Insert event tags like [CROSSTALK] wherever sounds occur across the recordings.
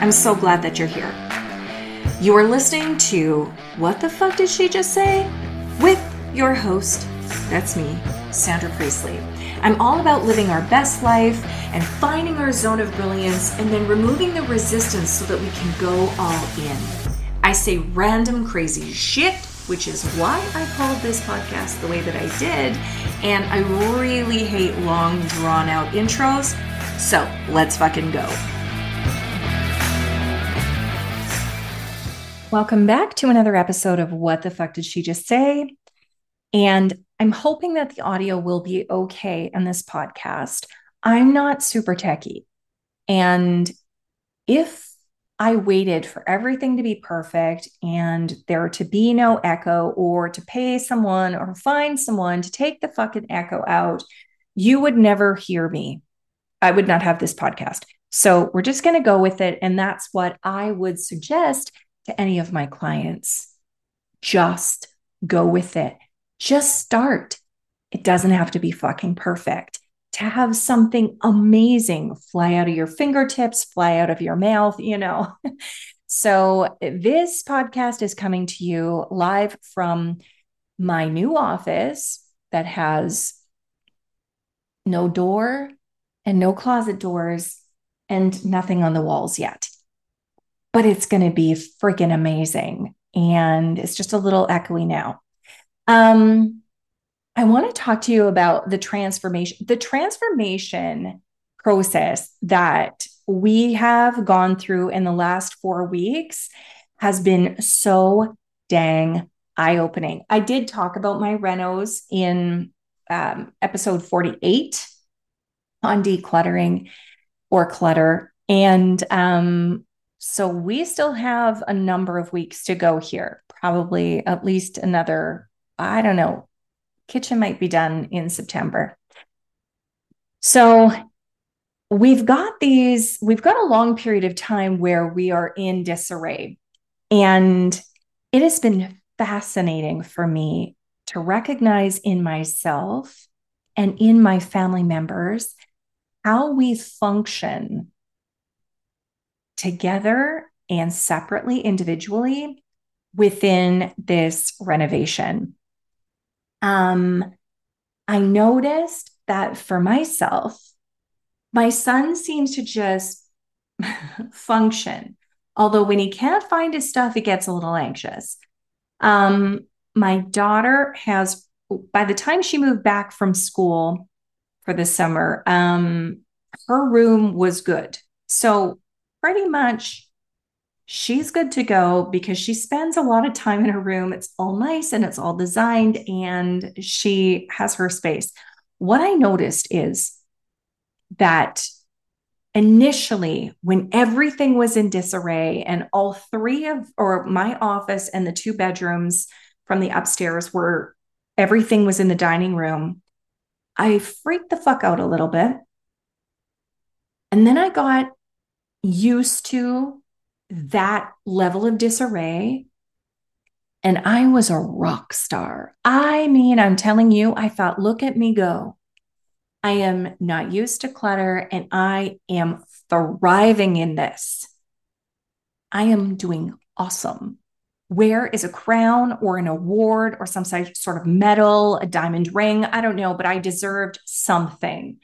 I'm so glad that you're here. You are listening to What the Fuck Did She Just Say? with your host, that's me, Sandra Priestley. I'm all about living our best life and finding our zone of brilliance and then removing the resistance so that we can go all in. I say random crazy shit, which is why I called this podcast the way that I did, and I really hate long, drawn out intros. So let's fucking go. Welcome back to another episode of What the Fuck Did She Just Say? And I'm hoping that the audio will be okay in this podcast. I'm not super techy. And if I waited for everything to be perfect and there to be no echo or to pay someone or find someone to take the fucking echo out, you would never hear me. I would not have this podcast. So we're just going to go with it. And that's what I would suggest to any of my clients. Just go with it. Just start. It doesn't have to be fucking perfect. To have something amazing fly out of your fingertips, fly out of your mouth, you know. [LAUGHS] so, this podcast is coming to you live from my new office that has no door and no closet doors and nothing on the walls yet but it's going to be freaking amazing. And it's just a little echoey now. Um, I want to talk to you about the transformation, the transformation process that we have gone through in the last four weeks has been so dang eye opening. I did talk about my renos in um, episode 48 on decluttering or clutter. And um, so we still have a number of weeks to go here, probably at least another, I don't know, kitchen might be done in September. So we've got these, we've got a long period of time where we are in disarray. And it has been fascinating for me to recognize in myself and in my family members how we function together and separately, individually within this renovation. Um, I noticed that for myself, my son seems to just [LAUGHS] function. Although when he can't find his stuff, he gets a little anxious. Um, my daughter has, by the time she moved back from school for the summer, um, her room was good. So pretty much she's good to go because she spends a lot of time in her room. It's all nice and it's all designed, and she has her space. What I noticed is that initially, when everything was in disarray and all three of, or my office and the two bedrooms from the upstairs were, everything was in the dining room, I freaked the fuck out a little bit. And then I got used to that level of disarray. And I was a rock star. I mean, I'm telling you, I thought, look at me go. I am not used to clutter and I am thriving in this. I am doing awesome. Where is a crown or an award or some sort of medal, a diamond ring? I don't know, but I deserved something.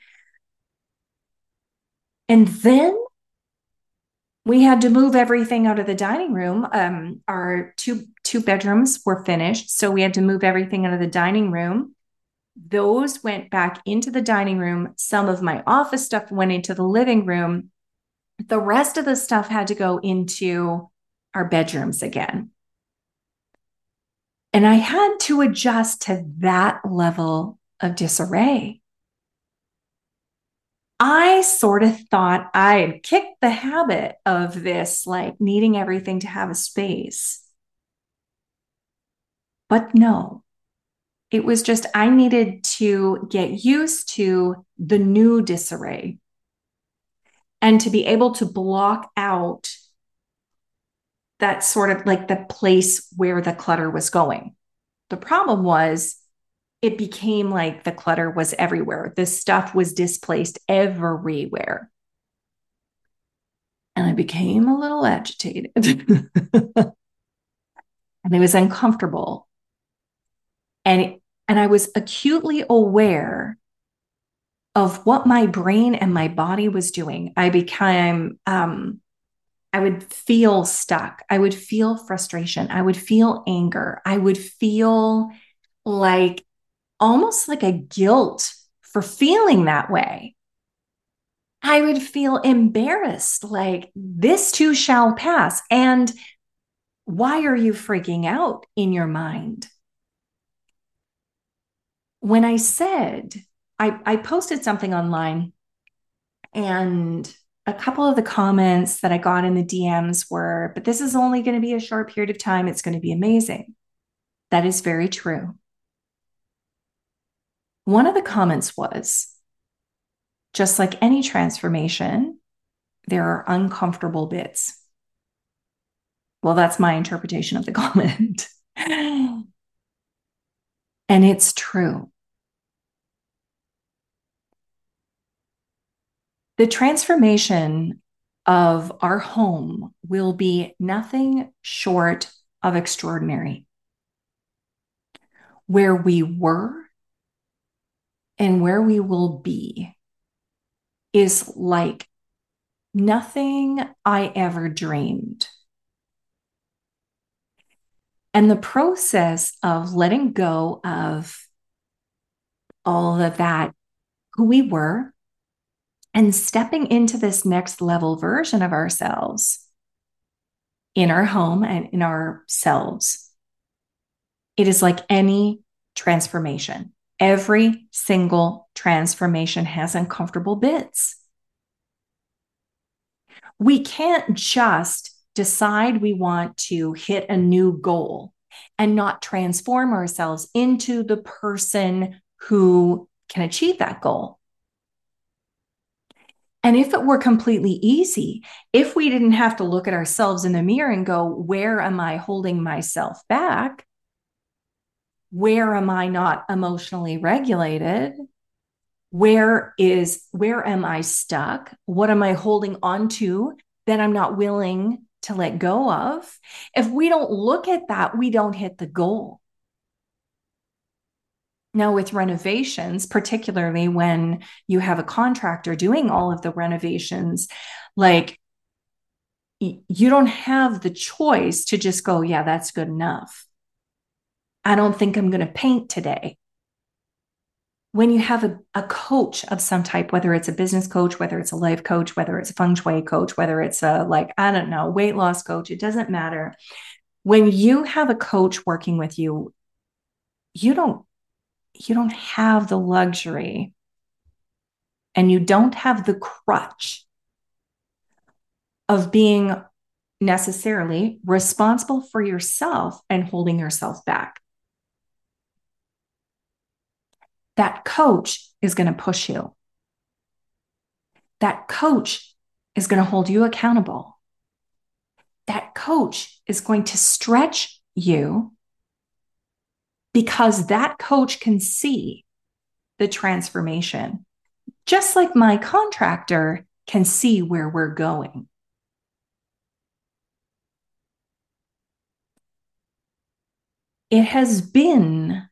And then we had to move everything out of the dining room. Um, our two two bedrooms were finished, so we had to move everything out of the dining room. Those went back into the dining room. Some of my office stuff went into the living room. The rest of the stuff had to go into our bedrooms again. And I had to adjust to that level of disarray. I sort of thought I had kicked the habit of this, like needing everything to have a space. But no, it was just I needed to get used to the new disarray and to be able to block out that sort of like the place where the clutter was going. The problem was it became like the clutter was everywhere. The stuff was displaced everywhere. and I became a little agitated. [LAUGHS] and it was uncomfortable. And, and I was acutely aware of what my brain and my body was doing. I became, um, I would feel stuck. I would feel frustration. I would feel anger. I would feel like almost like a guilt for feeling that way. I would feel embarrassed, like this too shall pass. And why are you freaking out in your mind? When I said, I, I posted something online and a couple of the comments that I got in the DMs were, but this is only going to be a short period of time. It's going to be amazing. That is very true. One of the comments was, just like any transformation, there are uncomfortable bits. Well, that's my interpretation of the [LAUGHS] comment. and it's true. The transformation of our home will be nothing short of extraordinary. Where we were and where we will be is like nothing I ever dreamed. And the process of letting go of all of that, who we were, and stepping into this next level version of ourselves in our home and in ourselves. It is like any transformation. Every single transformation has uncomfortable bits. We can't just decide we want to hit a new goal and not transform ourselves into the person who can achieve that goal. And if it were completely easy, if we didn't have to look at ourselves in the mirror and go, where am I holding myself back? Where am I not emotionally regulated? Where is, where am I stuck? What am I holding on to that I'm not willing to let go of? If we don't look at that, we don't hit the goal. Now, with renovations, particularly when you have a contractor doing all of the renovations, like you don't have the choice to just go, yeah, that's good enough. I don't think I'm going to paint today. When you have a, a coach of some type, whether it's a business coach, whether it's a life coach, whether it's a feng shui coach, whether it's a like, I don't know, weight loss coach, it doesn't matter. When you have a coach working with you, you don't you don't have the luxury and you don't have the crutch of being necessarily responsible for yourself and holding yourself back. That coach is going to push you. That coach is going to hold you accountable. That coach is going to stretch you because that coach can see the transformation, just like my contractor can see where we're going. It has been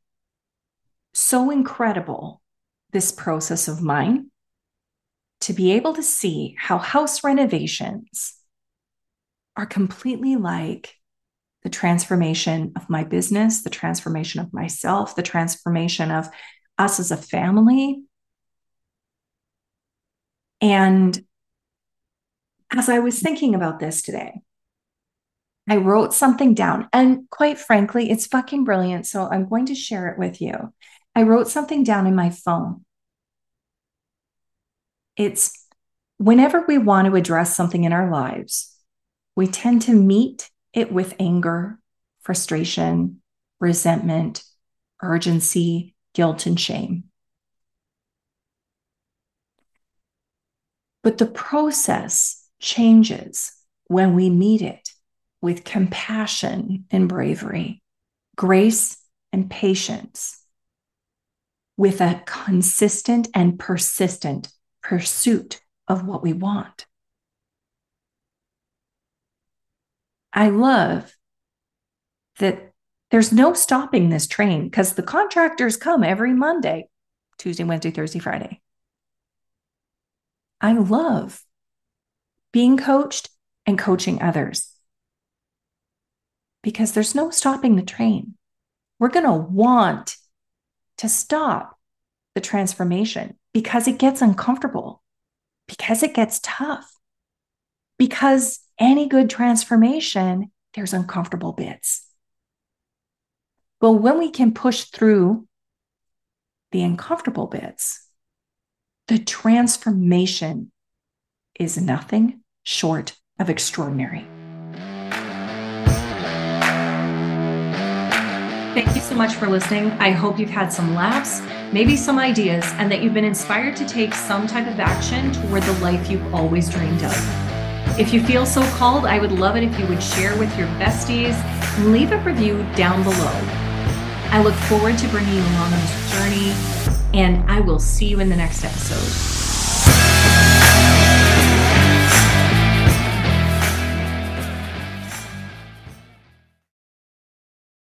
so incredible, this process of mine, to be able to see how house renovations are completely like the transformation of my business, the transformation of myself, the transformation of us as a family. And as I was thinking about this today, I wrote something down. And quite frankly, it's fucking brilliant. So I'm going to share it with you. I wrote something down in my phone. It's whenever we want to address something in our lives, we tend to meet it with anger, frustration, resentment, urgency, guilt, and shame. But the process changes when we meet it with compassion and bravery, grace and patience with a consistent and persistent pursuit of what we want. I love that there's no stopping this train because the contractors come every Monday, Tuesday, Wednesday, Thursday, Friday. I love being coached and coaching others because there's no stopping the train. We're going to want to stop the transformation because it gets uncomfortable, because it gets tough, because any good transformation, there's uncomfortable bits. But when we can push through the uncomfortable bits, the transformation is nothing short of extraordinary. So much for listening. I hope you've had some laughs, maybe some ideas, and that you've been inspired to take some type of action toward the life you've always dreamed of. If you feel so called, I would love it if you would share with your besties and leave a review down below. I look forward to bringing you along on this journey, and I will see you in the next episode.